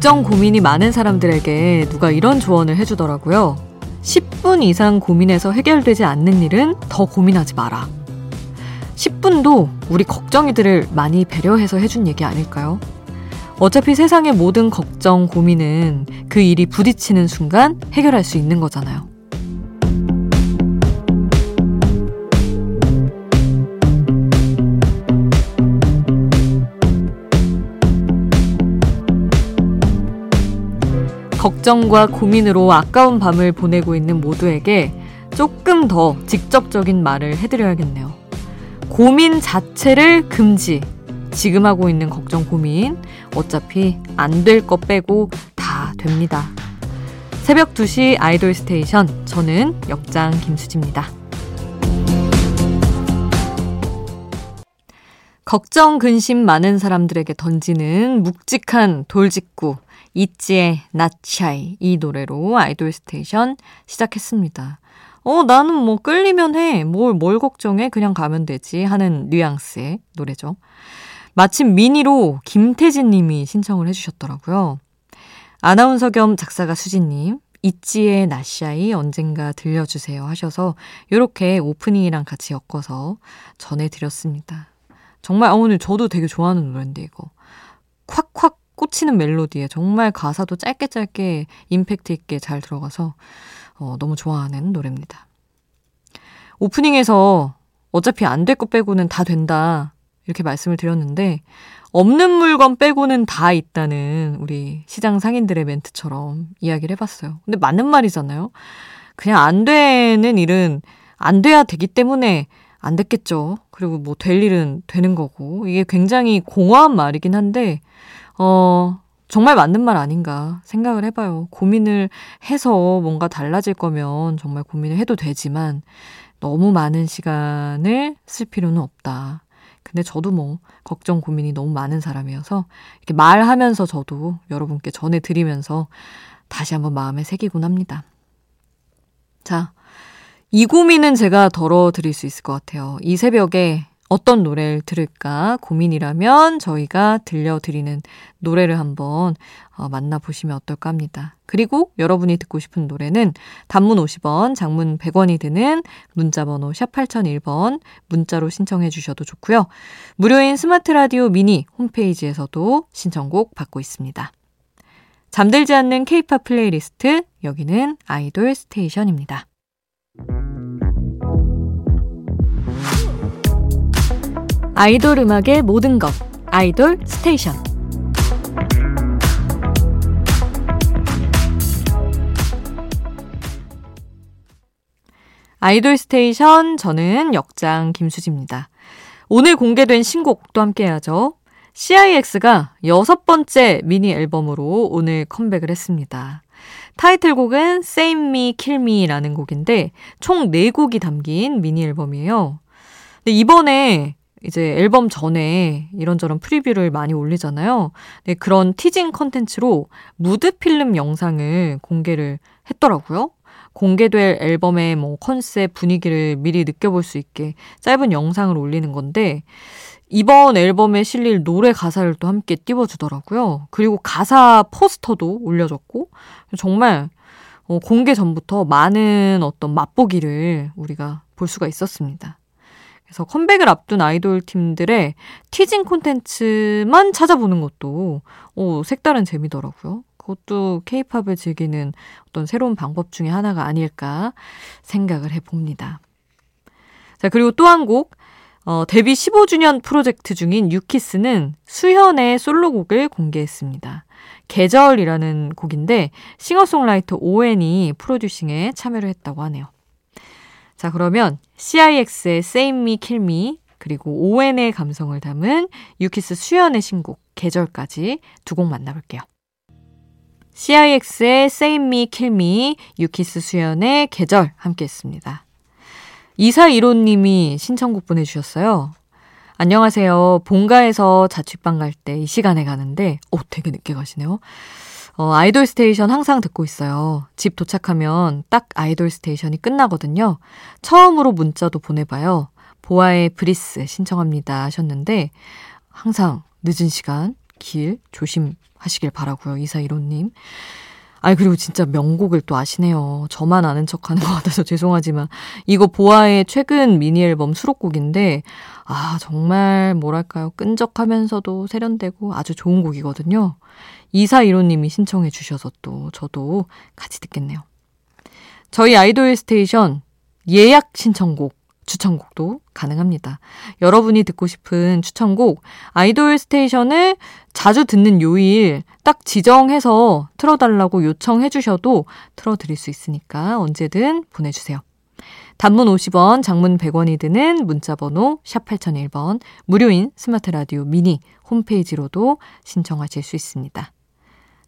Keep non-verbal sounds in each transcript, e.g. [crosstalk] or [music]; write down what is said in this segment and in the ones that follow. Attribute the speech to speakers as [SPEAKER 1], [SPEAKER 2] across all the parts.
[SPEAKER 1] 걱정 고민이 많은 사람들에게 누가 이런 조언을 해주더라고요. 10분 이상 고민해서 해결되지 않는 일은 더 고민하지 마라. 10분도 우리 걱정이들을 많이 배려해서 해준 얘기 아닐까요? 어차피 세상의 모든 걱정, 고민은 그 일이 부딪히는 순간 해결할 수 있는 거잖아요. 걱정과 고민으로 아까운 밤을 보내고 있는 모두에게 조금 더 직접적인 말을 해드려야겠네요. 고민 자체를 금지. 지금 하고 있는 걱정 고민 어차피 안 될 거 빼고 다 됩니다. 새벽 2시 아이돌 스테이션 저는 역장 김수지입니다. 걱정 근심 많은 사람들에게 던지는 묵직한 돌직구 이지의 나차이 이 노래로 아이돌 스테이션 시작했습니다. 어, 나는 뭐 끌리면 해. 뭘, 뭘 걱정해. 그냥 가면 되지. 하는 뉘앙스의 노래죠. 마침 mini로 김태진 님이 신청을 해주셨더라고요. 아나운서 겸 작사가 수진님, 있지의 Not Shy 언젠가 들려주세요 하셔서 이렇게 오프닝이랑 같이 엮어서 전해드렸습니다. 정말 아, 오늘 저도 되게 좋아하는 노래인데 이거 콱콱 꽂히는 멜로디에 정말 가사도 짧게 짧게 임팩트 있게 잘 들어가서 어, 너무 좋아하는 노래입니다. 오프닝에서 어차피 안 될 거 빼고는 다 된다. 이렇게 말씀을 드렸는데, 없는 물건 빼고는 다 있다는 우리 시장 상인들의 멘트처럼 이야기를 해봤어요. 근데 맞는 말이잖아요. 그냥 안 되는 일은 안 돼야 되기 때문에 안 됐겠죠. 그리고 뭐 될 일은 되는 거고. 이게 굉장히 공허한 말이긴 한데, 어, 정말 맞는 말 아닌가 생각을 해봐요. 고민을 해서 뭔가 달라질 거면 정말 고민을 해도 되지만 너무 많은 시간을 쓸 필요는 없다. 근데 저도 뭐 걱정 고민이 너무 많은 사람이어서 이렇게 말하면서 저도 여러분께 전해드리면서 다시 한번 마음에 새기곤 합니다. 자, 이 고민은 제가 덜어드릴 수 있을 것 같아요. 이 새벽에 어떤 노래를 들을까 고민이라면 저희가 들려드리는 노래를 한번 어, 만나보시면 어떨까 합니다. 그리고 여러분이 듣고 싶은 노래는 단문 50원, 장문 100원이 드는 문자번호 샵 8001번 문자로 신청해 주셔도 좋고요. 무료인 스마트 라디오 미니 홈페이지에서도 신청곡 받고 있습니다. 잠들지 않는 케이팝 플레이리스트 여기는 아이돌 스테이션입니다. 아이돌 음악의 모든 것 아이돌 스테이션 아이돌 스테이션 저는 역장 김수지입니다. 오늘 공개된 신곡도 함께 하죠. CIX가 여섯 번째 미니 앨범으로 오늘 컴백을 했습니다. 타이틀곡은 Save Me, Kill Me라는 곡인데 총 4곡이 담긴 미니 앨범이에요. 근데 이번에 이제 앨범 전에 이런저런 preview를 많이 올리잖아요. 네, 그런 teasing 컨텐츠로 mood film 영상을 공개를 했더라고요. 공개될 앨범의 뭐 컨셉 분위기를 미리 느껴볼 수 있게 짧은 영상을 올리는 건데 이번 앨범에 실릴 노래 가사를 또 함께 띄워주더라고요. 그리고 가사 포스터도 올려줬고 정말 어, 공개 전부터 많은 어떤 맛보기를 우리가 볼 수가 있었습니다. 그래서 컴백을 앞둔 아이돌 팀들의 teasing 콘텐츠만 찾아보는 것도 오, 색다른 재미더라고요. 그것도 케이팝을 즐기는 어떤 새로운 방법 중에 하나가 아닐까 생각을 해봅니다. 자, 그리고 또 한 곡, 어, 데뷔 15주년 프로젝트 중인 유키스는 수현의 솔로곡을 공개했습니다. 계절이라는 곡인데 싱어송라이터 오웬이 프로듀싱에 참여를 했다고 하네요. 자, 그러면 CIX의 Save Me, Kill Me, 그리고 ON의 감성을 담은 유키스 수연의 신곡, 계절까지 두 곡 만나볼게요. CIX의 Save Me, Kill Me, 유키스 수현의 계절 함께 했습니다. 이사이로님이 신청곡 보내주셨어요. 안녕하세요. 본가에서 자취방 갈 때 이 시간에 가는데, 오, 되게 늦게 가시네요. 어, 아이돌 스테이션 항상 듣고 있어요. 집 도착하면 딱 아이돌 스테이션이 끝나거든요. 처음으로 문자도 보내봐요. 보아의 Breathe 신청합니다 하셨는데, 항상 늦은 시간 길 조심하시길 바라고요. 이사일오님. 아니 그리고 진짜 명곡을 또 아시네요. 저만 아는 척 하는 것 같아서 [laughs] 죄송하지만 이거 보아의 최근 미니 앨범 수록곡인데 아 정말 뭐랄까요 끈적하면서도 세련되고 아주 좋은 곡이거든요. 이사일오님이 신청해 주셔서 또 저도 같이 듣겠네요. 저희 아이돌 스테이션 예약 신청곡 추천곡도 가능합니다. 여러분이 듣고 싶은 추천곡 아이돌 스테이션을 자주 듣는 요일 딱 지정해서 틀어달라고 요청해 주셔도 틀어드릴 수 있으니까 언제든 보내주세요. 단문 50원, 장문 100원이 드는 문자번호 샵 8001번 무료인 스마트 라디오 미니 홈페이지로도 신청하실 수 있습니다.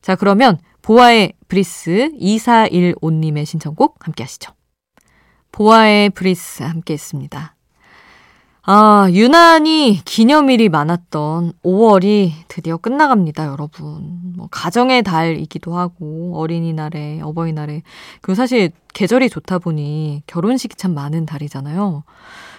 [SPEAKER 1] 자 그러면 보아의 Breathe 2415님의 신청곡 함께 하시죠. 보아의 Breathe 함께 했습니다. 아, 유난히 기념일이 많았던 5월이 드디어 끝나갑니다, 여러분. 뭐, 가정의 달이기도 하고, 어린이날에, 어버이날에. 그리고 사실 계절이 좋다 보니 결혼식이 참 많은 달이잖아요.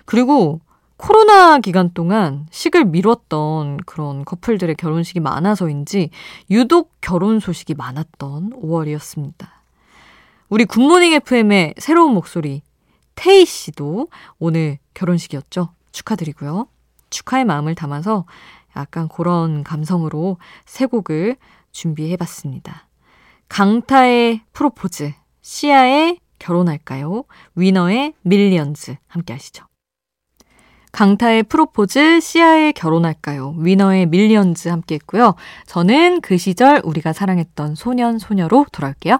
[SPEAKER 1] 그리고 코로나 기간 동안 식을 미뤘던 그런 커플들의 결혼식이 많아서인지 유독 결혼 소식이 많았던 5월이었습니다. 우리 굿모닝 FM의 새로운 목소리, 태희 씨도 오늘 결혼식이었죠. 축하드리고요. 축하의 마음을 담아서 약간 그런 감성으로 세 곡을 준비해 봤습니다. 강타의 프로포즈, 씨야의 결혼할까요? 위너의 Millions 함께 하시죠. 강타의 프로포즈, 씨야의 결혼할까요? 위너의 Millions 함께 했고요. 저는 그 시절 우리가 사랑했던 소년, 소녀로 돌아올게요.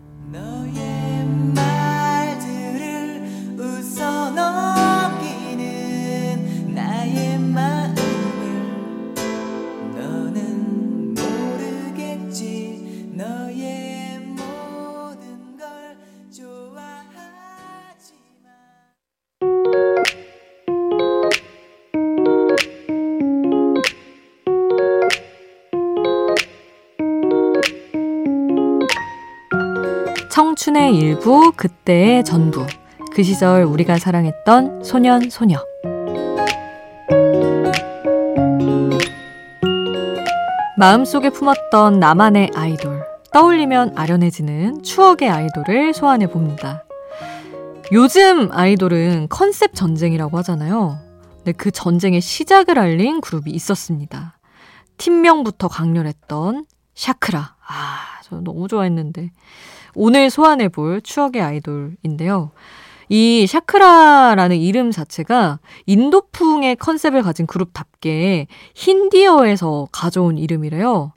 [SPEAKER 1] 청춘의 일부, 그때의 전부. 그 시절 우리가 사랑했던 소년, 소녀. 마음속에 품었던 나만의 아이돌. 떠올리면 아련해지는 추억의 아이돌을 소환해 봅니다. 요즘 아이돌은 컨셉 전쟁이라고 하잖아요. 근데 그 전쟁의 시작을 알린 그룹이 있었습니다. 팀명부터 강렬했던 샤크라. 아, 저 너무 좋아했는데. 오늘 소환해 볼 추억의 아이돌인데요. 이 샤크라라는 이름 자체가 인도풍의 컨셉을 가진 그룹답게 힌디어에서 가져온 이름이래요.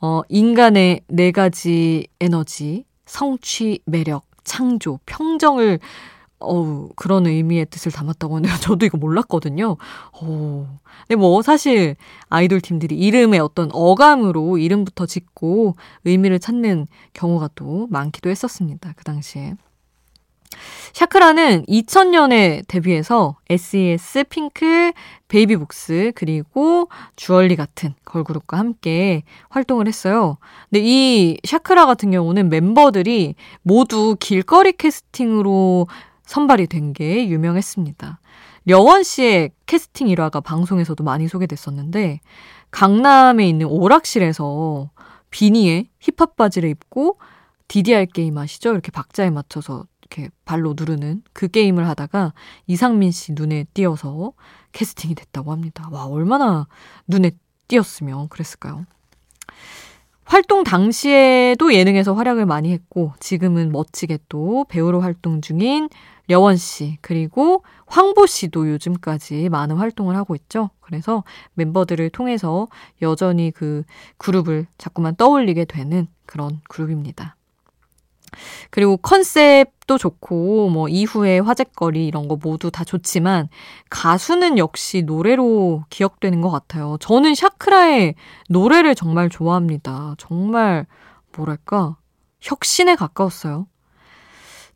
[SPEAKER 1] 어, 인간의 네 가지 에너지, 성취, 매력, 창조, 평정을 어우, 그런 의미의 뜻을 담았다고 하네요. [laughs] 저도 이거 몰랐거든요. 어. 근데 뭐 사실 아이돌 팀들이 이름의 어떤 어감으로 이름부터 짓고 의미를 찾는 경우가 또 많기도 했었습니다. 그 당시에. 샤크라는 2000년에 데뷔해서 SES, 핑클, 베이비복스, 그리고 주얼리 같은 걸그룹과 함께 활동을 했어요. 근데 이 샤크라 같은 경우는 멤버들이 모두 길거리 캐스팅으로 선발이 된 게 유명했습니다. 려원 씨의 캐스팅 일화가 방송에서도 많이 소개됐었는데 강남에 있는 오락실에서 비니에 힙합 바지를 입고 DDR 게임 아시죠? 이렇게 박자에 맞춰서 이렇게 발로 누르는 그 게임을 하다가 이상민 씨 눈에 띄어서 캐스팅이 됐다고 합니다. 와, 얼마나 눈에 띄었으면 그랬을까요? 활동 당시에도 예능에서 활약을 많이 했고 지금은 멋지게 또 배우로 활동 중인 려원 씨, 그리고 황보 씨도 요즘까지 많은 활동을 하고 있죠. 그래서 멤버들을 통해서 여전히 그 그룹을 자꾸만 떠올리게 되는 그런 그룹입니다. 그리고 컨셉도 좋고, 뭐, 이후에 화제거리 이런 거 모두 다 좋지만, 가수는 역시 노래로 기억되는 것 같아요. 저는 샤크라의 노래를 정말 좋아합니다. 정말 뭐랄까, 혁신에 가까웠어요.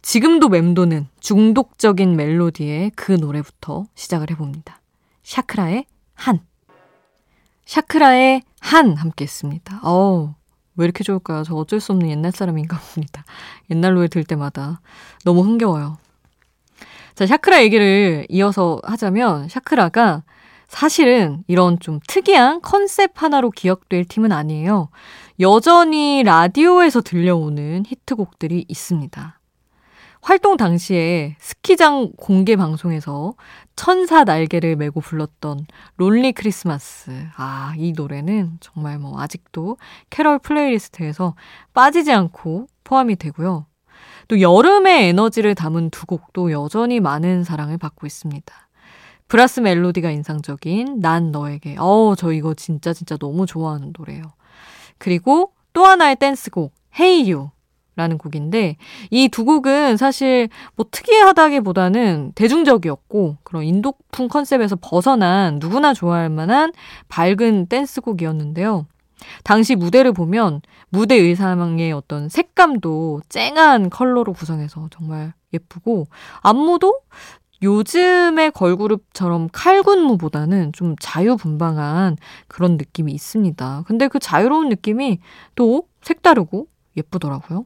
[SPEAKER 1] 지금도 맴도는 중독적인 멜로디의 그 노래부터 시작을 해봅니다. 샤크라의 한. 샤크라의 한 함께 했습니다. 어우, 왜 이렇게 좋을까요? 저 어쩔 수 없는 옛날 사람인가 봅니다. [laughs] 옛날 노래 들 때마다 너무 흥겨워요. 자, 샤크라 얘기를 이어서 하자면 샤크라가 사실은 이런 좀 특이한 컨셉 하나로 기억될 팀은 아니에요. 여전히 라디오에서 들려오는 히트곡들이 있습니다. 활동 당시에 스키장 공개 방송에서 천사 날개를 메고 불렀던 Lonely Christmas. 아, 이 노래는 정말 뭐 아직도 캐럴 플레이리스트에서 빠지지 않고 포함이 되고요. 또 여름의 에너지를 담은 두 곡도 여전히 많은 사랑을 받고 있습니다. 브라스 멜로디가 인상적인 난 너에게. 어우, 저 이거 진짜 진짜 너무 좋아하는 노래예요. 그리고 또 하나의 댄스곡, You. 라는 곡인데 이 두 곡은 사실 뭐 특이하다기보다는 대중적이었고 그런 인도풍 컨셉에서 벗어난 누구나 좋아할 만한 밝은 댄스곡이었는데요. 당시 무대를 보면 무대 의상의 어떤 색감도 쨍한 컬러로 구성해서 정말 예쁘고 안무도 요즘의 걸그룹처럼 칼군무보다는 좀 자유분방한 그런 느낌이 있습니다. 근데 그 자유로운 느낌이 또 색다르고 예쁘더라고요.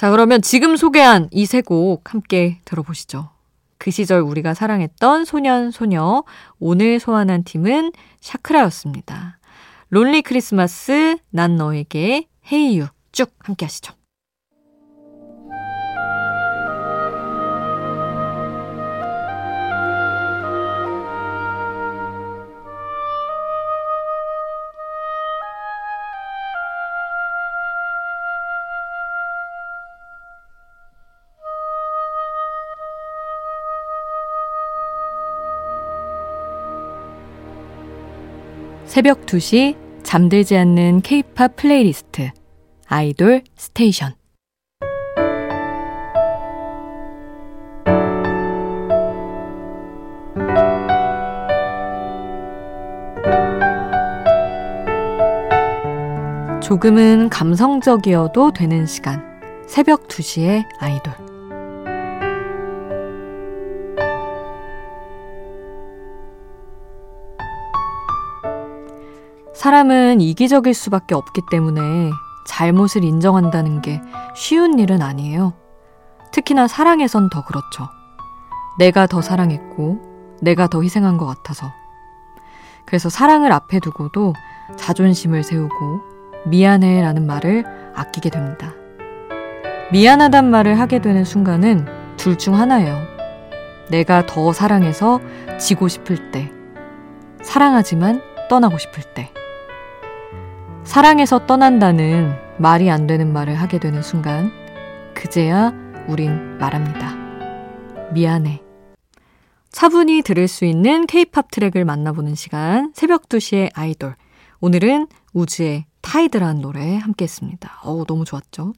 [SPEAKER 1] 자, 그러면 지금 소개한 이 세 곡 함께 들어보시죠. 그 시절 우리가 사랑했던 소년, 소녀. 오늘 소환한 팀은 샤크라였습니다. 론리 크리스마스, 난 너에게, 헤이유 쭉 함께 하시죠. 새벽 2시 잠들지 않는 케이팝 플레이리스트 아이돌 스테이션. 조금은 감성적이어도 되는 시간. 새벽 2시의 아이돌 사람은 이기적일 수밖에 없기 때문에 잘못을 인정한다는 게 쉬운 일은 아니에요. 특히나 사랑에선 더 그렇죠. 내가 더 사랑했고, 내가 더 희생한 것 같아서. 그래서 사랑을 앞에 두고도 자존심을 세우고, 미안해 라는 말을 아끼게 됩니다. 미안하단 말을 하게 되는 순간은 둘 중 하나예요. 내가 더 사랑해서 지고 싶을 때, 사랑하지만 떠나고 싶을 때. 사랑해서 떠난다는 말이 안 되는 말을 하게 되는 순간, 그제야 우린 말합니다. 미안해. 차분히 들을 수 있는 케이팝 트랙을 만나보는 시간, 새벽 2시의 아이돌. 오늘은 우주의 타이드라는 노래 함께 했습니다. 어우, 너무 좋았죠?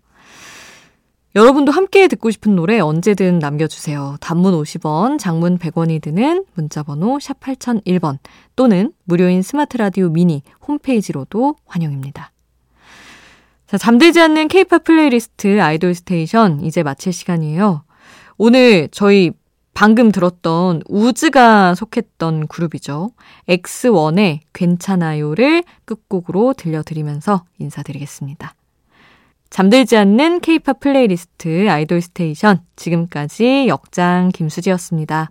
[SPEAKER 1] 여러분도 함께 듣고 싶은 노래 언제든 남겨주세요. 단문 50원, 장문 100원이 드는 문자번호 샵 8001번 또는 무료인 스마트 라디오 미니 홈페이지로도 환영입니다. 자, 잠들지 않는 케이팝 플레이리스트 아이돌 스테이션 이제 마칠 시간이에요. 오늘 저희 방금 들었던 우즈가 속했던 그룹이죠. X1의 괜찮아요를 끝곡으로 들려드리면서 인사드리겠습니다. 잠들지 않는 케이팝 플레이리스트 아이돌 스테이션 지금까지 역장 김수지였습니다.